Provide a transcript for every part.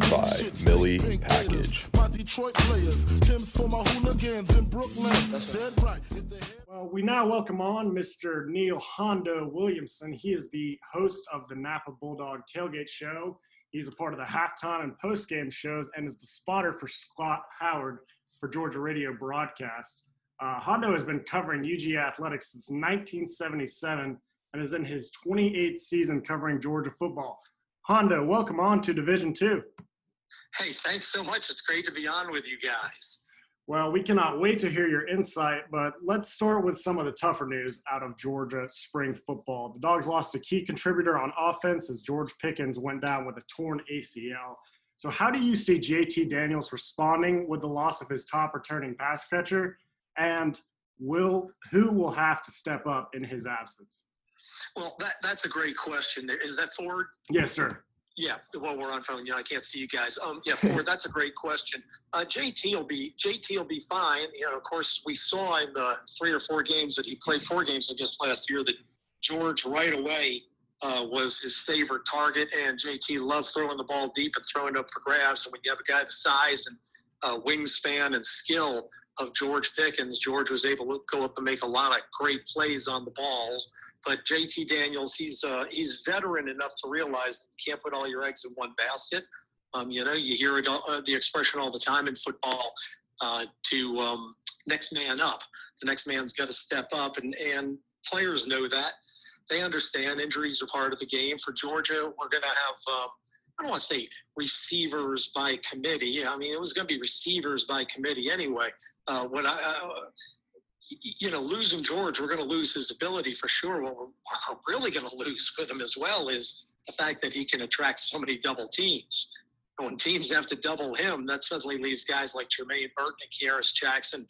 presented by Millie Package. Well, we now welcome on Mr. Neil Hondo Williamson. He is the host of the Napa Bulldog Tailgate Show. He's a part of the halftime and postgame shows and is the spotter for Scott Howard for Georgia Radio broadcasts. Uh, Hondo has been covering UGA athletics since 1977 and is in his 28th season covering Georgia football. Hondo, welcome on to Division Two. Hey, thanks so much. It's great to be on with you guys. Well, we cannot wait to hear your insight, but let's start with some of the tougher news out of Georgia spring football. The Dogs lost a key contributor on offense as George Pickens went down with a torn ACL. So, how do you see JT Daniels responding with the loss of his top returning pass catcher? And will who will have to step up in his absence? Well, that, that's a great question. There is that Ford? Yes, sir. Yeah, well, we're on phone. You know, I can't see you guys. Um, yeah, Ford, that's a great question. Uh, JT will be JT will be fine. You know, of course, we saw in the three or four games that he played, four games I guess last year, that George right away uh, was his favorite target, and JT loved throwing the ball deep and throwing it up for grabs. And when you have a guy the size and uh, wingspan and skill of George Pickens, George was able to go up and make a lot of great plays on the balls. But JT Daniels, he's uh, he's veteran enough to realize that you can't put all your eggs in one basket. Um, you know, you hear it, uh, the expression all the time in football uh, to um, next man up. The next man's got to step up, and and players know that. They understand injuries are part of the game. For Georgia, we're going to have. Um, I don't want to say receivers by committee. I mean, it was going to be receivers by committee anyway. Uh, when I, uh, you know, losing George, we're going to lose his ability for sure. What we're, really going to lose with him as well is the fact that he can attract so many double teams. When teams have to double him, that suddenly leaves guys like Jermaine Burton, Kearis Jackson,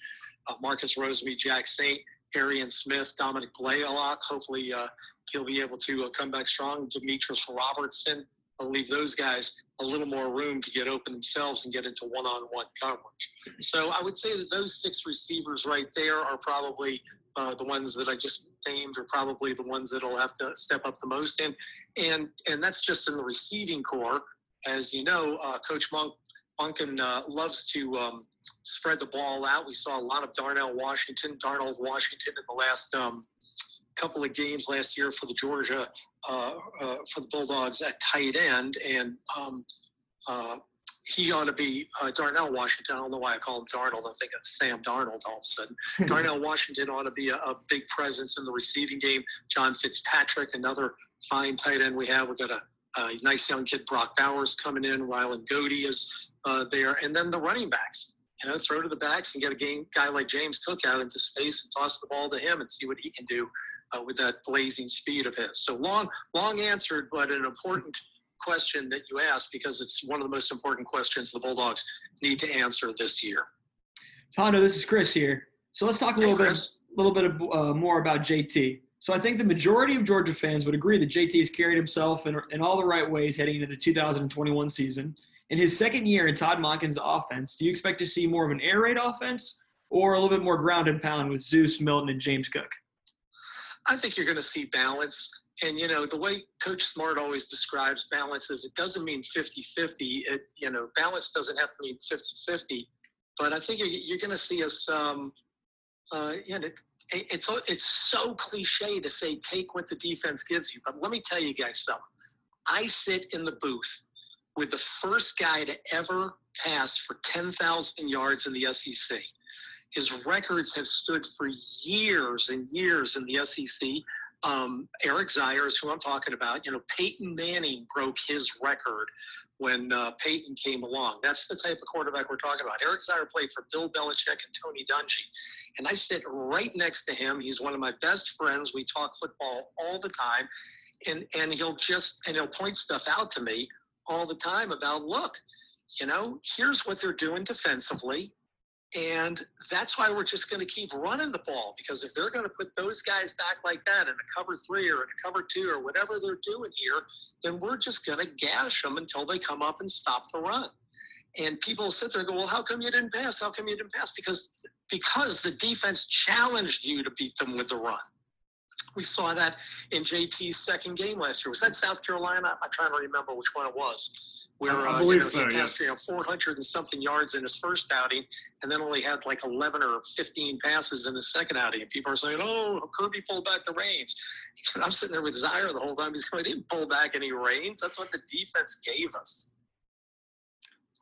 uh, Marcus Rosemy, Jack Saint, Arian Smith, Dominick Blaylock. Hopefully, uh, he'll be able to uh, come back strong. Demetrius Robertson. I'll leave those guys a little more room to get open themselves and get into one-on-one coverage. So I would say that those six receivers right there are probably uh, the ones that I just named are probably the ones that'll have to step up the most in, and and that's just in the receiving corps. As you know, uh, Coach Monk Monken uh, loves to um, spread the ball out. We saw a lot of Darnell Washington, Darnell Washington in the last um, couple of games last year for the Georgia uh, uh, for the Bulldogs at tight end, and um, uh, he ought to be uh, Darnell Washington. I don't know why I call him Darnold. I think it's Sam Darnold all of a sudden. Darnell Washington ought to be a, a, big presence in the receiving game. John Fitzpatrick, another fine tight end we have. We've got a, a nice young kid, Brock Bowers, coming in. Ryland Goede is uh, there, and then the running backs. You know, throw to the backs and get a game, guy like James Cook out into space and toss the ball to him and see what he can do uh, with that blazing speed of his. So long, long answered, but an important question that you asked because it's one of the most important questions the Bulldogs need to answer this year. Hondo, this is Chris here. So let's talk a little hey, bit, little bit of, uh, more about JT. So I think the majority of Georgia fans would agree that JT has carried himself in, in all the right ways heading into the 2021 season. In his second year in Todd Monken's offense, do you expect to see more of an air raid offense or a little bit more ground and pound with Zeus, Milton, and James Cook? I think you're going to see balance. And, you know, the way Coach Smart always describes balance is it doesn't mean 50 50. It, you know, balance doesn't have to mean 50 50. But I think you're, you're going to see us, um, uh, you know, it's, it's so cliche to say take what the defense gives you. But let me tell you guys something. I sit in the booth with the first guy to ever pass for 10,000 yards in the SEC. His records have stood for years and years in the SEC. Um, Eric Zeier is who I'm talking about. You know, Peyton Manning broke his record when uh, Peyton came along. That's the type of quarterback we're talking about. Eric Zeier played for Bill Belichick and Tony Dungy. And I sit right next to him. He's one of my best friends. We talk football all the time. And, and he'll just, and he'll point stuff out to me all the time about, look, you know, here's what they're doing defensively. And that's why we're just going to keep running the ball because if they're going to put those guys back like that in a cover three or in a cover two or whatever they're doing here, then we're just going to gash them until they come up and stop the run. And people sit there and go, well, how come you didn't pass? How come you didn't pass? Because because the defense challenged you to beat them with the run. We saw that in JT's second game last year. Was that South Carolina? I'm trying to remember which one it was where I uh, you know, so, he passed yes. you know 400 and something yards in his first outing, and then only had like 11 or 15 passes in his second outing. And people are saying, "Oh, Kirby pulled back the reins." I'm sitting there with Zeier the whole time. He's going, "He didn't pull back any reins. That's what the defense gave us."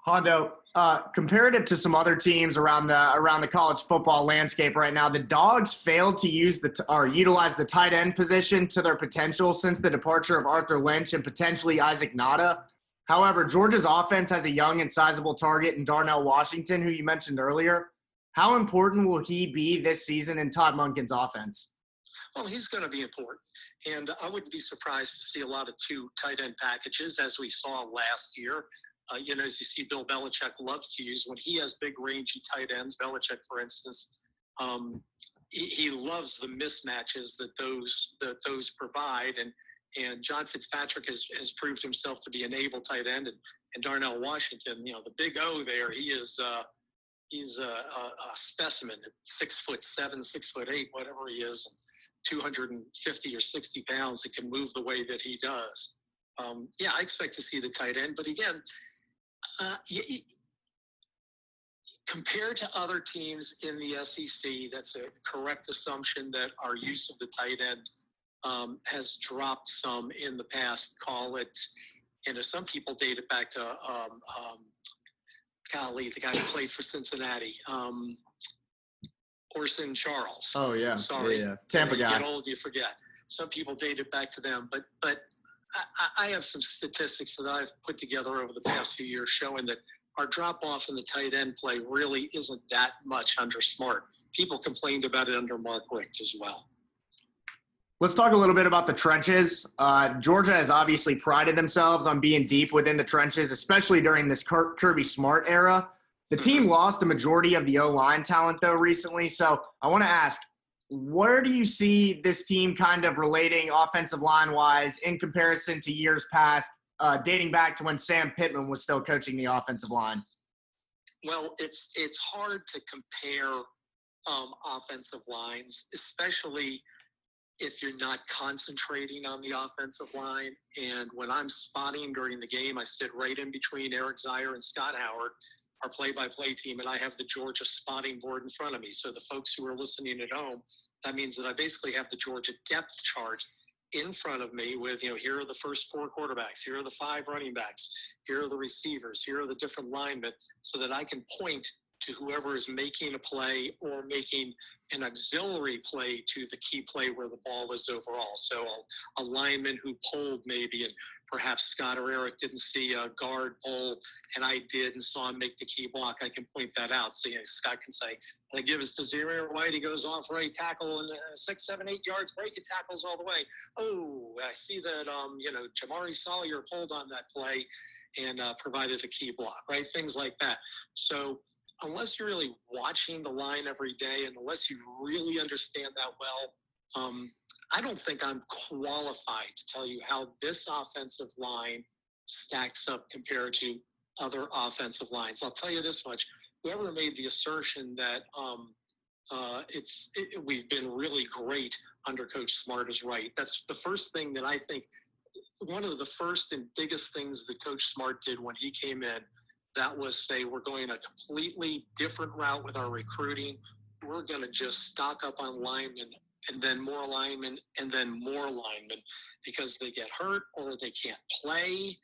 Hondo, uh, comparative to some other teams around the around the college football landscape right now, the Dogs failed to use the t- or utilize the tight end position to their potential since the departure of Arthur Lynch and potentially Isaac Nauta. However, Georgia's offense has a young and sizable target in Darnell Washington, who you mentioned earlier. How important will he be this season in Todd Monken's offense? Well, he's going to be important. And I wouldn't be surprised to see a lot of two tight end packages as we saw last year. Uh, you know, as you see, Bill Belichick loves to use when he has big, rangy tight ends. Belichick, for instance, um, he, he loves the mismatches that those that those provide. And and John Fitzpatrick has, has proved himself to be an able tight end. And, and Darnell Washington, you know, the big O there, he is uh, he's a, a, a specimen six foot seven, six foot eight, whatever he is. And, 250 or 60 pounds that can move the way that he does. Um, yeah, I expect to see the tight end, but again, uh, y- y- compared to other teams in the SEC, that's a correct assumption that our use of the tight end um, has dropped some in the past. Call it, you know, some people date it back to, um, um, golly, the guy who played for Cincinnati, um, Orson Charles. Oh yeah, Sorry. yeah, yeah. Tampa you guy. get old, you forget. Some people date it back to them, but but I, I have some statistics that I've put together over the past few years showing that our drop off in the tight end play really isn't that much under Smart. People complained about it under Mark Richt as well. Let's talk a little bit about the trenches. Uh, Georgia has obviously prided themselves on being deep within the trenches, especially during this Kirby Smart era. The team lost a majority of the O line talent, though, recently. So I want to ask, where do you see this team kind of relating offensive line wise in comparison to years past, uh, dating back to when Sam Pittman was still coaching the offensive line? Well, it's it's hard to compare um, offensive lines, especially if you're not concentrating on the offensive line. And when I'm spotting during the game, I sit right in between Eric Zeier and Scott Howard, our play-by-play team, and I have the Georgia spotting board in front of me. So the folks who are listening at home, that means that I basically have the Georgia depth chart in front of me with, you know, here are the first four quarterbacks, here are the five running backs, here are the receivers, here are the different linemen, so that I can point to whoever is making a play or making an auxiliary play to the key play where the ball is overall. So a, a lineman who pulled maybe and perhaps Scott or Eric didn't see a guard pull and I did and saw him make the key block, I can point that out. So you know, Scott can say, they give us to zero White, he goes off right tackle and uh, six, seven, eight yards break, it tackles all the way. Oh, I see that, um, you know, Jamaree Salyer pulled on that play and uh, provided a key block, right? Things like that. So unless you're really watching the line every day and unless you really understand that well, um, I don't think I'm qualified to tell you how this offensive line stacks up compared to other offensive lines. I'll tell you this much: whoever made the assertion that um, uh, it's it, we've been really great under Coach Smart is right. That's the first thing that I think. One of the first and biggest things that Coach Smart did when he came in that was say we're going a completely different route with our recruiting. We're going to just stock up on linemen and then more linemen and then more linemen because they get hurt or they can't play.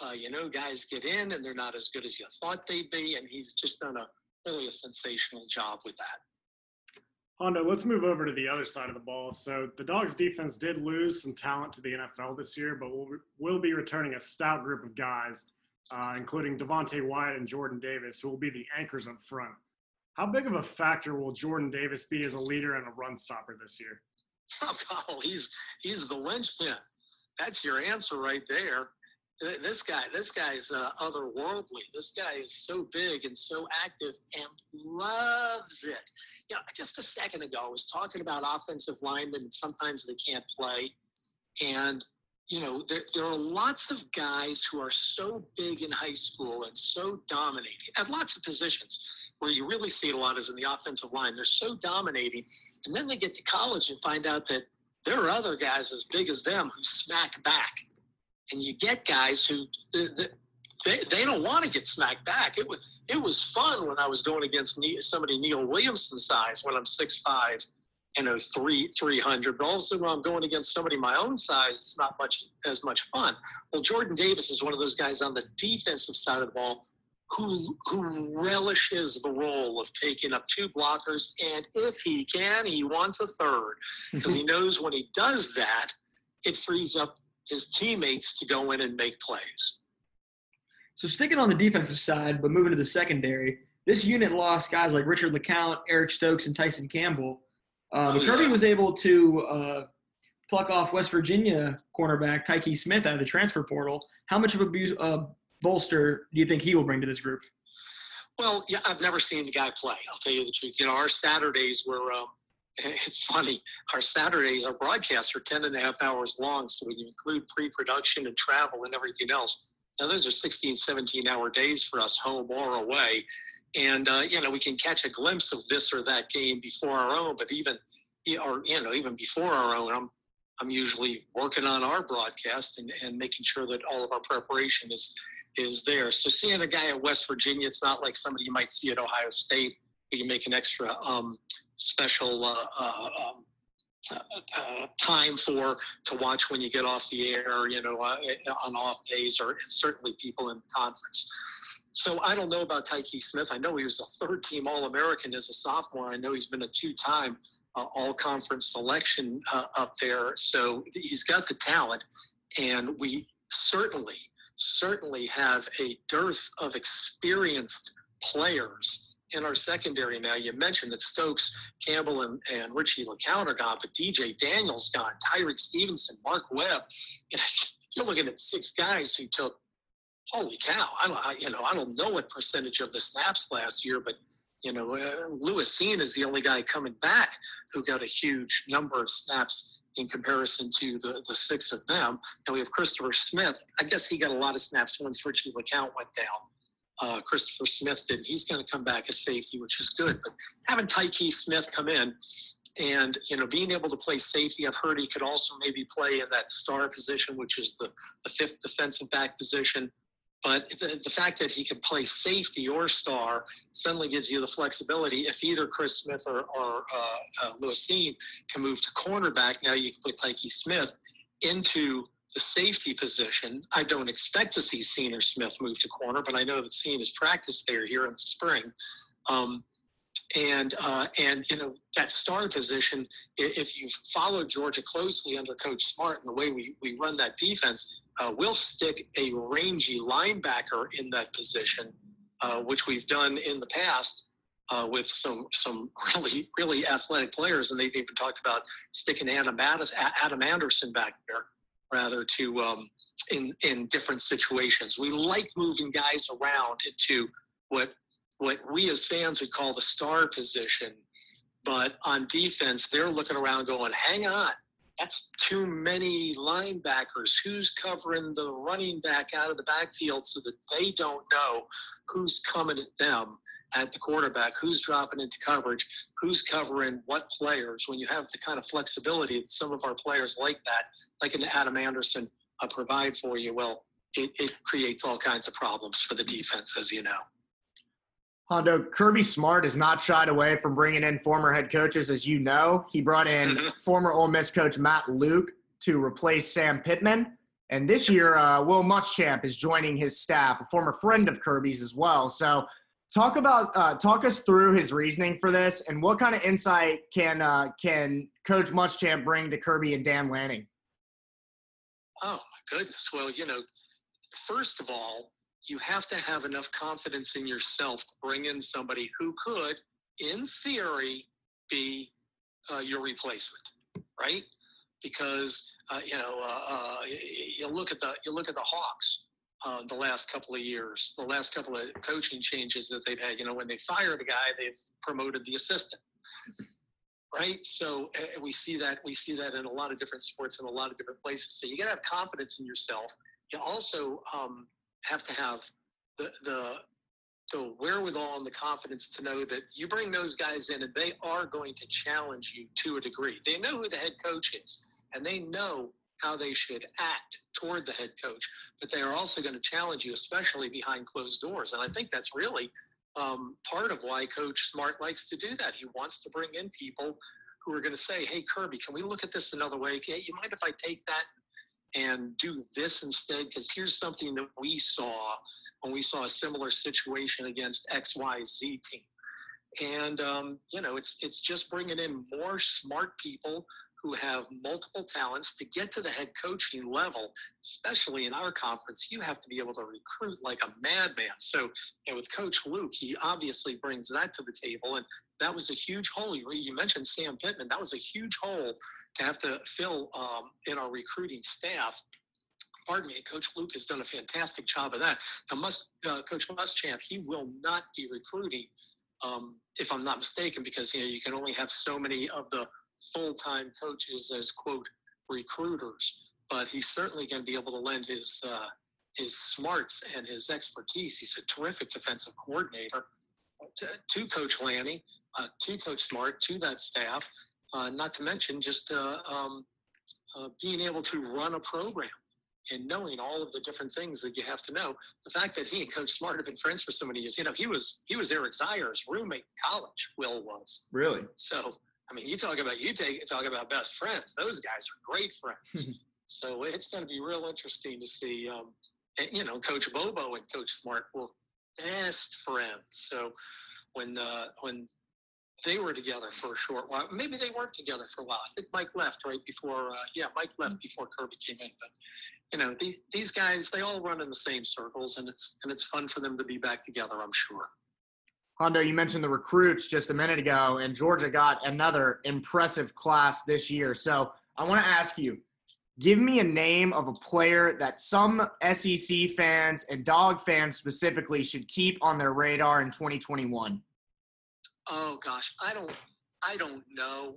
Uh, you know, guys get in and they're not as good as you thought they'd be, and he's just done a really a sensational job with that. Hondo, let's move over to the other side of the ball. So the Dogs defense did lose some talent to the NFL this year, but we'll, we'll be returning a stout group of guys uh, including Devonte Wyatt and Jordan Davis, who will be the anchors up front. How big of a factor will Jordan Davis be as a leader and a run stopper this year? Oh, he's he's the linchpin. That's your answer right there. This guy, this guy's uh, otherworldly. This guy is so big and so active and loves it. You know, just a second ago, I was talking about offensive linemen and sometimes they can't play, and you know, there, there are lots of guys who are so big in high school and so dominating at lots of positions where you really see it a lot is in the offensive line. They're so dominating. And then they get to college and find out that there are other guys as big as them who smack back. And you get guys who, the, the, they, they don't want to get smacked back. It was it was fun when I was going against somebody Neil Williamson size when I'm six five you know, three, 300. But also when I'm going against somebody my own size, it's not much as much fun. Well, Jordan Davis is one of those guys on the defensive side of the ball who, who relishes the role of taking up two blockers. And if he can, he wants a third because he knows when he does that, it frees up his teammates to go in and make plays. So sticking on the defensive side, but moving to the secondary, this unit lost guys like Richard LeCounte, Eric Stokes, and Tyson Campbell. Uh, but Kirby was able to uh, pluck off West Virginia cornerback Tykee Smith out of the transfer portal. How much of a uh, bolster do you think he will bring to this group? Well, yeah, I've never seen the guy play. I'll tell you the truth. You know, our Saturdays were. Um, it's funny. Our Saturdays, our broadcasts are 10 and a half hours long. So when you include pre-production and travel and everything else, now those are 16, 17 hour days for us, home or away and uh, you know we can catch a glimpse of this or that game before our own. But even or you know even before our own, I'm I'm usually working on our broadcast and, and making sure that all of our preparation is is there. So seeing a guy at West Virginia, it's not like somebody you might see at Ohio State. We can make an extra um, special uh, uh, um, uh, uh, time for to watch when you get off the air, you know, uh, on off days, or certainly people in the conference. So I don't know about Tykee Smith. I know he was a third team All American as a sophomore. I know he's been a two time uh, All Conference selection uh, up there. So he's got the talent. And we certainly, certainly have a dearth of experienced players in our secondary now. You mentioned that Stokes, Campbell, and, and Richie LeCounte are gone, but DJ Daniels gone, Tyrique Stevenson, Mark Webb. You know, you're looking at six guys who took holy cow! I don't, I, you know, I don't know what percentage of the snaps last year, but you know, uh, Lewis Cine is the only guy coming back who got a huge number of snaps in comparison to the, the six of them. And we have Christopher Smith. I guess he got a lot of snaps once Richie LeCounte went down. Uh, Christopher Smith did. He's going to come back at safety, which is good. But having Tykee Smith come in and you know being able to play safety, I've heard he could also maybe play in that star position, which is the, the fifth defensive back position. But the, the, fact that he can play safety or star suddenly gives you the flexibility. If either Chris Smith or, or uh, uh, Cine can move to cornerback, now you can put Tykee Smith into the safety position. I don't expect to see Cine or Smith move to corner, but I know that Cine has practiced there here in the spring. Um, and uh, and you know that star position. If you've followed Georgia closely under Coach Smart and the way we, we run that defense, uh, we'll stick a rangy linebacker in that position, uh, which we've done in the past uh, with some some really really athletic players, and they've even talked about sticking Adam, Adam Anderson back there rather to um, in in different situations. We like moving guys around into what what we as fans would call the star position, but on defense, they're looking around going, "Hang on, that's too many linebackers. Who's covering the running back out of the backfield so that they don't know who's coming at them at the quarterback, who's dropping into coverage, who's covering what players. When you have the kind of flexibility that some of our players like that, like an Adam Anderson, uh, provide for you, well, it, it creates all kinds of problems for the defense, as you know. Hondo, Kirby Smart is not shied away from bringing in former head coaches, as you know. He brought in mm-hmm. former Ole Miss coach Matt Luke to replace Sam Pittman. And this year, uh, Will Muschamp is joining his staff, a former friend of Kirby's as well. So, talk about uh, talk us through his reasoning for this, and what kind of insight can uh, can Coach Muschamp bring to Kirby and Dan Lanning? Oh my goodness! Well, you know, first of all, you have to have enough confidence in yourself to bring in somebody who could, in theory, be uh, your replacement, right? Because uh, you know uh, uh you look at the you look at the Hawks uh, the last couple of years, the last couple of coaching changes that they've had. You know, when they fired a guy, they've promoted the assistant, right? So uh, we see that we see that in a lot of different sports in a lot of different places. So you got to have confidence in yourself. You also um, have to have the, the the wherewithal and the confidence to know that you bring those guys in and they are going to challenge you to a degree. They know who the head coach is and they know how they should act toward the head coach, but they are also going to challenge you, especially behind closed doors. And I think that's really um, part of why Coach Smart likes to do that. He wants to bring in people who are going to say, "Hey, Kirby, can we look at this another way? Okay, you mind if I take that and do this instead? Because here's something that we saw when we saw a similar situation against X Y Z team." And um, you know, it's it's just bringing in more smart people who have multiple talents to get to the head coaching level, especially in our conference, you have to be able to recruit like a madman. So, and with Coach Luke, he obviously brings that to the table. And that was a huge hole. You, mentioned Sam Pittman. That was a huge hole to have to fill um, in our recruiting staff. Pardon me, Coach Luke has done a fantastic job of that. Now, Must, uh, Coach Muschamp, he will not be recruiting, um, if I'm not mistaken, because you know you can only have so many of the full-time coaches as quote recruiters, but he's certainly going to be able to lend his uh, his smarts and his expertise. He's a terrific defensive coordinator to, to Coach Lanny, uh, to Coach Smart, to that staff. Uh, not to mention just uh, um, uh, being able to run a program and knowing all of the different things that you have to know. The fact that he and Coach Smart have been friends for so many years. You know, he was he was Eric Zeier's roommate in college. Will was really so I mean, you talk about you take talk about best friends. Those guys are great friends. so it's going to be real interesting to see. Um, and, you know, Coach Bobo and Coach Smart were best friends. So when uh, when they were together for a short while, maybe they weren't together for a while. I think Mike left right before. Uh, yeah, Mike left before Kirby came in. But you know, the, these guys they all run in the same circles, and it's and it's fun for them to be back together. I'm sure. Hondo, you mentioned the recruits just a minute ago, and Georgia got another impressive class this year. So I want to ask you give me a name of a player that some SEC fans and dog fans specifically should keep on their radar in 2021. Oh gosh, I don't, I don't know.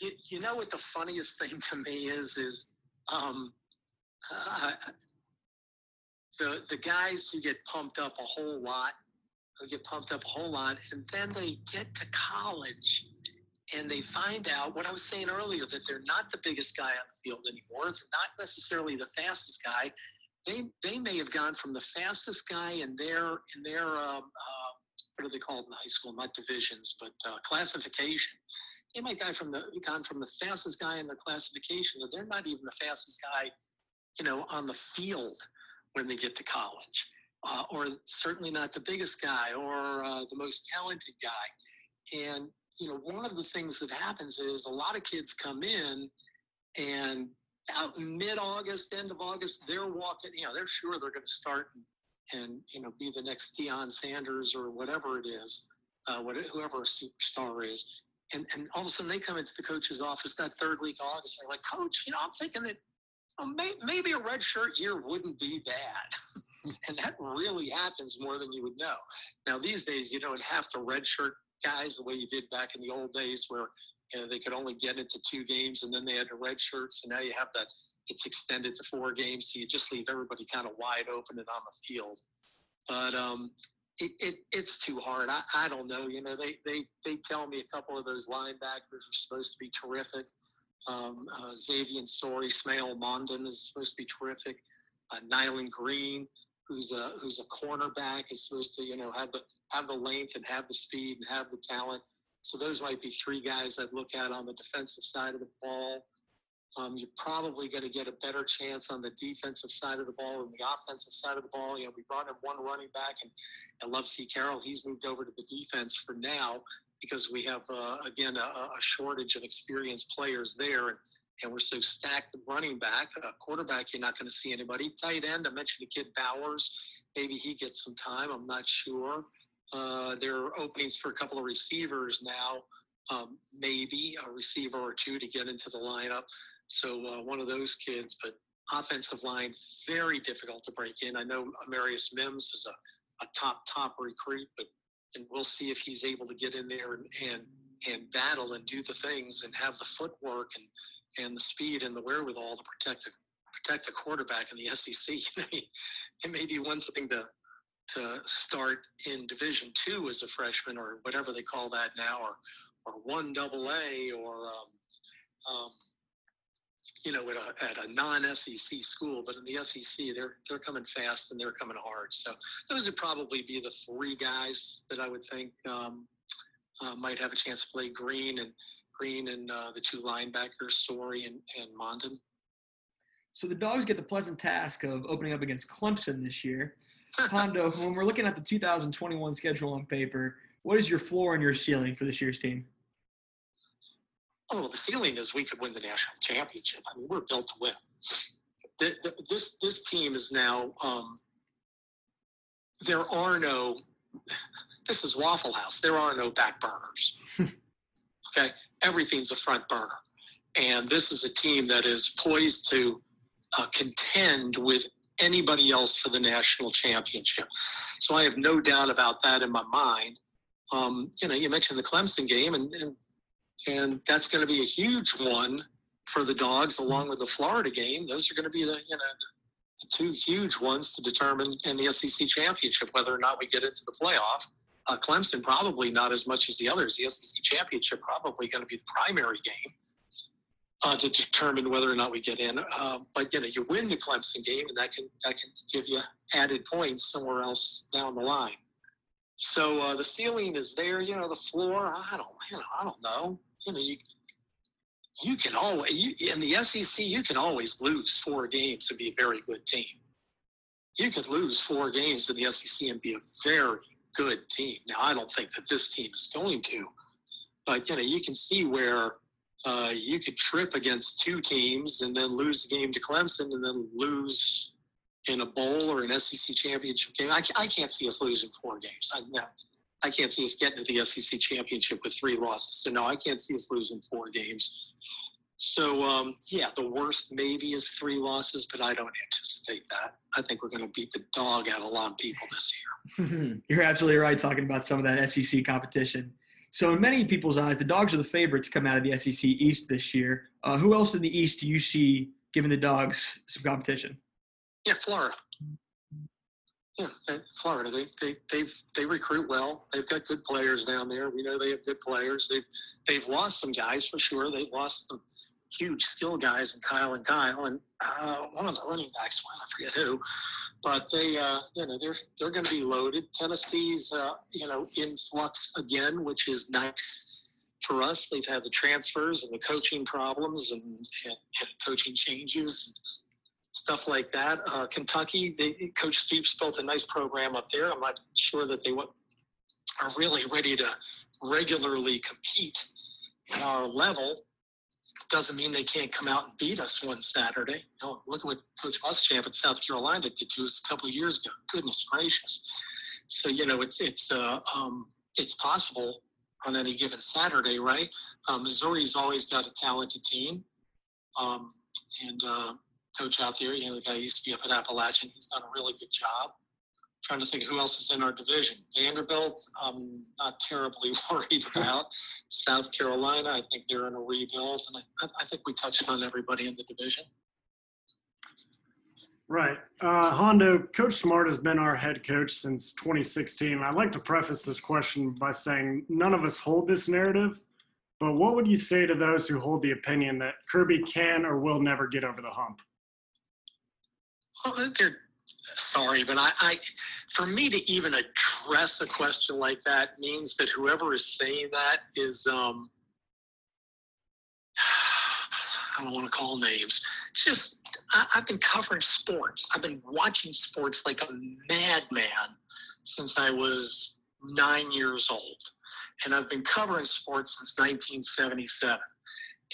You, you know what the funniest thing to me is is um, uh, the the guys who get pumped up a whole lot get pumped up a whole lot, and then they get to college and they find out what I was saying earlier that they're not the biggest guy on the field anymore. They're not necessarily the fastest guy. They they may have gone from the fastest guy in their in their um, uh, what are they called in high school? Not divisions, but uh, classification. They might gone from the gone from the fastest guy in the classification, and they're not even the fastest guy, you know, on the field when they get to college uh, or certainly not the biggest guy or uh, the most talented guy. And, you know, one of the things that happens is a lot of kids come in and out mid August, end of August, they're walking, you know, they're sure they're going to start and, and, you know, be the next Deion Sanders or whatever it is, uh, whatever, whoever a superstar is. And, and all of a sudden they come into the coach's office that third week of August. They're like, Coach, you know, I'm thinking that may, maybe a red shirt year wouldn't be bad. and that really happens more than you would know. Now these days, you don't have to redshirt guys the way you did back in the old days, where you know, they could only get into two games and then they had to redshirt. So now you have that; it's extended to four games, so you just leave everybody kind of wide open and on the field. But um, it, it, it's too hard. I, I don't know. You know, they, they, they tell me a couple of those linebackers are supposed to be terrific. Um, uh, Xavier Sorey, Smael Mondon is supposed to be terrific. Uh, Nyland Green, who's a who's a cornerback is supposed to you know have the have the length and have the speed and have the talent. So those might be three guys I'd look at on the defensive side of the ball. Um, you're probably going to get a better chance on the defensive side of the ball than the offensive side of the ball. You know, we brought in one running back, and I Lovasea Carroll. He's moved over to the defense for now because we have uh, again a, a, shortage of experienced players there. And and we're so stacked at running back. Quarterback, you're not going to see anybody. Tight end, I mentioned the kid Bowers. Maybe he gets some time. I'm not sure. Uh, there are openings for a couple of receivers now, um, maybe a receiver or two to get into the lineup. So uh, one of those kids, but offensive line, very difficult to break in. I know Amarius Mims is a, a top, top recruit, but and we'll see if he's able to get in there and, and and battle and do the things and have the footwork and and the speed and the wherewithal to protect the protect the quarterback in the SEC. it may be one thing to to start in Division Two as a freshman or whatever they call that now, or or one double A, or um, um, you know, at a, at a non-SEC school, but in the SEC, they're they're coming fast and they're coming hard. So those would probably be the three guys that I would think um, uh, might have a chance to play Green and Green and uh, the two linebackers, Sorey and, and Mondon. So the Dogs get the pleasant task of opening up against Clemson this year. Hondo, when we're looking at the 2021 schedule on paper, what is your floor and your ceiling for this year's team? Oh, the ceiling is we could win the national championship. I mean, we're built to win. The, the, this this team is now. Um, there are no. This is Waffle House. There are no back burners. okay, everything's a front burner, and this is a team that is poised to uh, contend with anybody else for the national championship. So I have no doubt about that in my mind. Um, you know, you mentioned the Clemson game, and, and and that's going to be a huge one for the dogs along with the Florida game. Those are going to be the you know the two huge ones to determine in the SEC championship whether or not we get into the playoff. Uh, Clemson probably not as much as the others. The SEC championship probably going to be the primary game uh, to determine whether or not we get in. Uh, but you know, you win the Clemson game, and that can that can give you added points somewhere else down the line. So uh, the ceiling is there. You know, the floor. I don't. You know, I don't know you know, you you can always you, in the SEC you can always lose four games and be a very good team. You could lose four games in the SEC and be a very good team. Now I don't think that this team is going to, but you know you can see where uh, you could trip against two teams and then lose the game to Clemson and then lose in a bowl or an SEC championship game. I, I can't see us losing four games. I, no, I can't see us getting to the SEC championship with three losses. So no, I can't see us losing four games. So um, yeah, the worst maybe is three losses, but I don't anticipate that. I think we're going to beat the dog out of a lot of people this year. You're absolutely right talking about some of that SEC competition. So in many people's eyes, the dogs are the favorites to come out of the SEC East this year. Uh, who else in the East do you see giving the dogs some competition? Yeah, Florida. Yeah, Florida. They they they've, they recruit well. They've got good players down there. We know they have good players. They've they've lost some guys for sure. They've lost some huge skill guys in Kyle and Kyle and uh, one of the running backs. Well, I forget who, but they uh, you know they're they're going to be loaded. Tennessee's uh, you know in flux again, which is nice for us. They've had the transfers and the coaching problems and, and, and coaching changes stuff like that. Uh, Kentucky, they, Coach Stoops built a nice program up there. I'm not sure that they are really ready to regularly compete at our level. Doesn't mean they can't come out and beat us one Saturday. Look at what Coach Muschamp at South Carolina did to us a couple of years ago. Goodness gracious! So you know, it's it's uh, um, it's possible on any given Saturday, right? Uh, Missouri's always got a talented team, um, and uh, coach out there. You know, the guy used to be up at Appalachian. He's done a really good job. trying to think who else is in our division. Vanderbilt, I'm not terribly worried about. South Carolina, I think they're in a rebuild, and I, I think we touched on everybody in the division. Right. Uh, Hondo, Coach Smart has been our head coach since 2016. I'd like to preface this question by saying none of us hold this narrative, but what would you say to those who hold the opinion that Kirby can or will never get over the hump? They're sorry, but I, I, for me to even address a question like that means that whoever is saying that is, um, I don't want to call names. Just, I, I've been covering sports. I've been watching sports like a madman since I was nine years old. And I've been covering sports since 1977.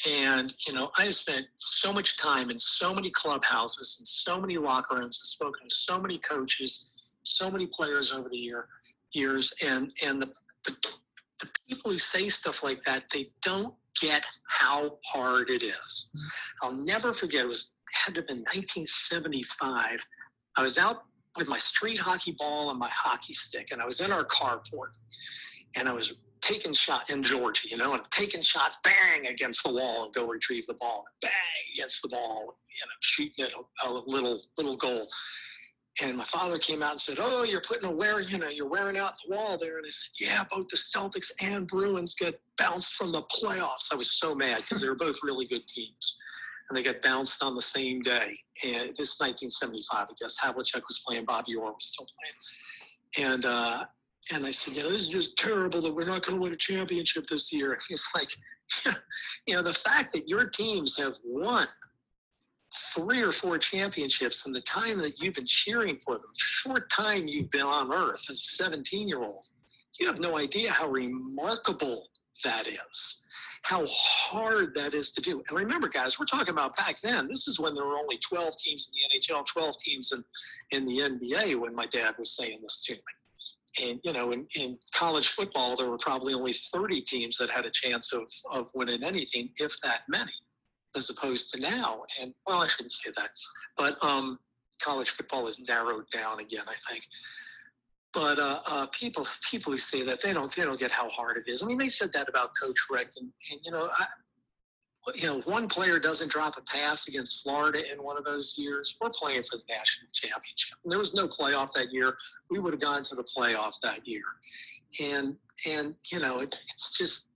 And, you know, I have spent so much time in so many clubhouses and so many locker rooms and spoken to so many coaches, so many players over the year, years. And, and the, the, the people who say stuff like that, they don't get how hard it is. I'll never forget, it was had to have been 1975. I was out with my street hockey ball and my hockey stick, and I was in our carport, and I was taking shot in Georgia, you know, and taking shots, bang against the wall and go retrieve the ball, bang against the ball, you know, shooting at a, a little little goal. And my father came out and said, "Oh, you're putting a wear, you know, you're wearing out the wall there." And I said, "Yeah, both the Celtics and Bruins get bounced from the playoffs." I was so mad because they were both really good teams. and they got bounced on the same day. And this is 1975, I guess. Havlicek was playing, Bobby Orr was still playing. And uh, and I said, yeah, this is just terrible that we're not going to win a championship this year. And he's like, yeah. you know, the fact that your teams have won three or four championships in the time that you've been cheering for them, short time you've been on earth as a 17 year old, you have no idea how remarkable that is, how hard that is to do. And remember, guys, we're talking about back then. This is when there were only 12 teams in the NHL, 12 teams in, in the NBA when my dad was saying this to me. And, you know, in, in college football, there were probably only 30 teams that had a chance of, of winning anything, if that many, as opposed to now. And, well, I shouldn't say that. But um, college football is narrowed down again, I think. But uh, uh, people people who say that they don't they don't get how hard it is. I mean, they said that about Coach Richt, and, and you know, I, you know, one player doesn't drop a pass against Florida in one of those years. We're playing for the national championship. And there was no playoff that year. We would have gone to the playoff that year, and and you know, it, it's just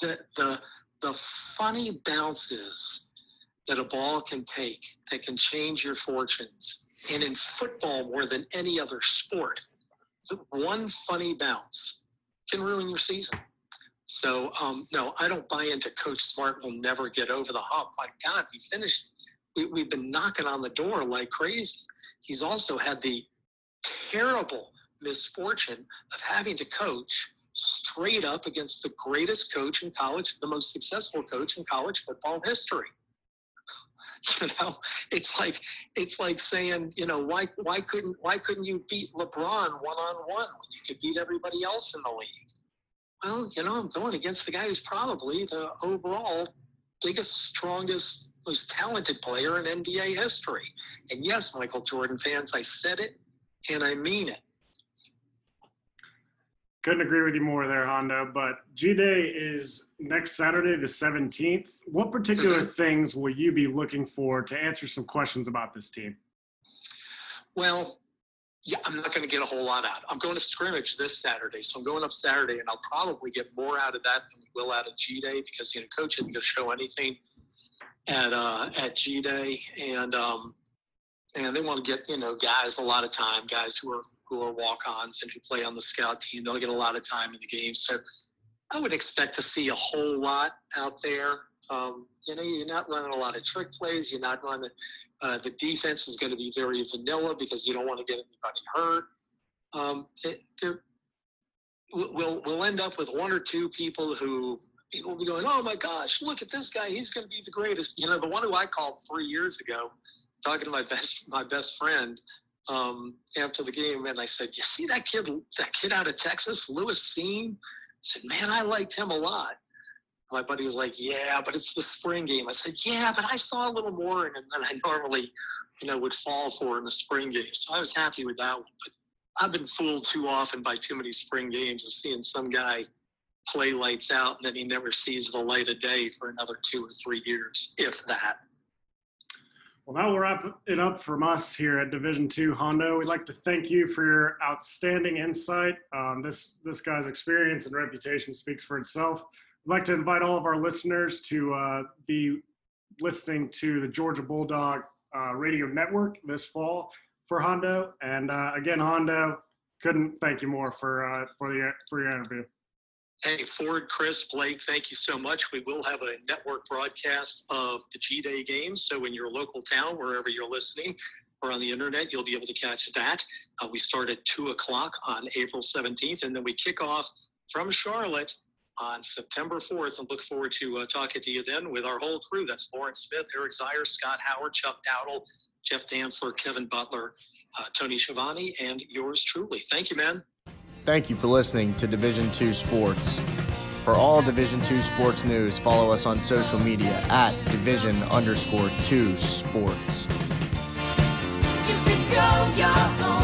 the the the funny bounces that a ball can take that can change your fortunes. And in football, more than any other sport, one funny bounce can ruin your season. So um, no, I don't buy into Coach Smart will never get over the hump. My God, we finished. We, we've been knocking on the door like crazy. He's also had the terrible misfortune of having to coach straight up against the greatest coach in college, the most successful coach in college football history. You know, it's like it's like saying, you know, why why couldn't why couldn't you beat LeBron one on one when you could beat everybody else in the league? Well, you know, I'm going against the guy who's probably the overall biggest, strongest, most talented player in NBA history. And yes, Michael Jordan fans, I said it and I mean it. Couldn't agree with you more there, Hondo. But G Day is next Saturday, the 17th. What particular mm-hmm. things will you be looking for to answer some questions about this team? Well, yeah, I'm not going to get a whole lot out. I'm going to scrimmage this Saturday, so I'm going up Saturday, and I'll probably get more out of that than we will out of G Day because you know, coach isn't going to show anything at uh, at G Day, and um, and they want to get you know guys a lot of time, guys who are who are walk-ons and who play on the scout team. They'll get a lot of time in the game. So I would expect to see a whole lot out there. Um, you know, you're not running a lot of trick plays. You're not running. Uh, the defense is going to be very vanilla because you don't want to get anybody hurt. Um, it, we'll we'll end up with one or two people who people will be going, oh my gosh, look at this guy. He's going to be the greatest. You know, the one who I called three years ago, talking to my best my best friend um, after the game, and I said, "You see that kid, that kid out of Texas, Lewis Cine?" I said, "Man, I liked him a lot." My buddy was like, "Yeah, but it's the spring game." I said, "Yeah, but I saw a little more than I normally, you know, would fall for in the spring game." So I was happy with that one. But I've been fooled too often by too many spring games of seeing some guy play lights out and then he never sees the light of day for another two or three years, if that. Well, that will wrap it up from us here at Division Two Hondo. We'd like to thank you for your outstanding insight. Um, this this guy's experience and reputation speaks for itself. I'd like to invite all of our listeners to uh, be listening to the Georgia Bulldog uh, Radio Network this fall for Hondo. And uh, again, Hondo, couldn't thank you more for uh, for the for your interview. Hey, Ford, Chris, Blake, thank you so much. We will have a network broadcast of the G Day games. So, in your local town, wherever you're listening, or on the internet, you'll be able to catch that. Uh, we start at 2 o'clock on April 17th, and then we kick off from Charlotte on September 4th. And look forward to uh, talking to you then with our whole crew. That's Loran Smith, Eric Zeier, Scott Howard, Chuck Dowdle, Jeff Dantzler, Kevin Butler, uh, Tony Schiavone, and yours truly. Thank you, man. Thank you for listening to Division 2 Sports. For all Division 2 sports news, follow us on social media at division underscore 2 sports. You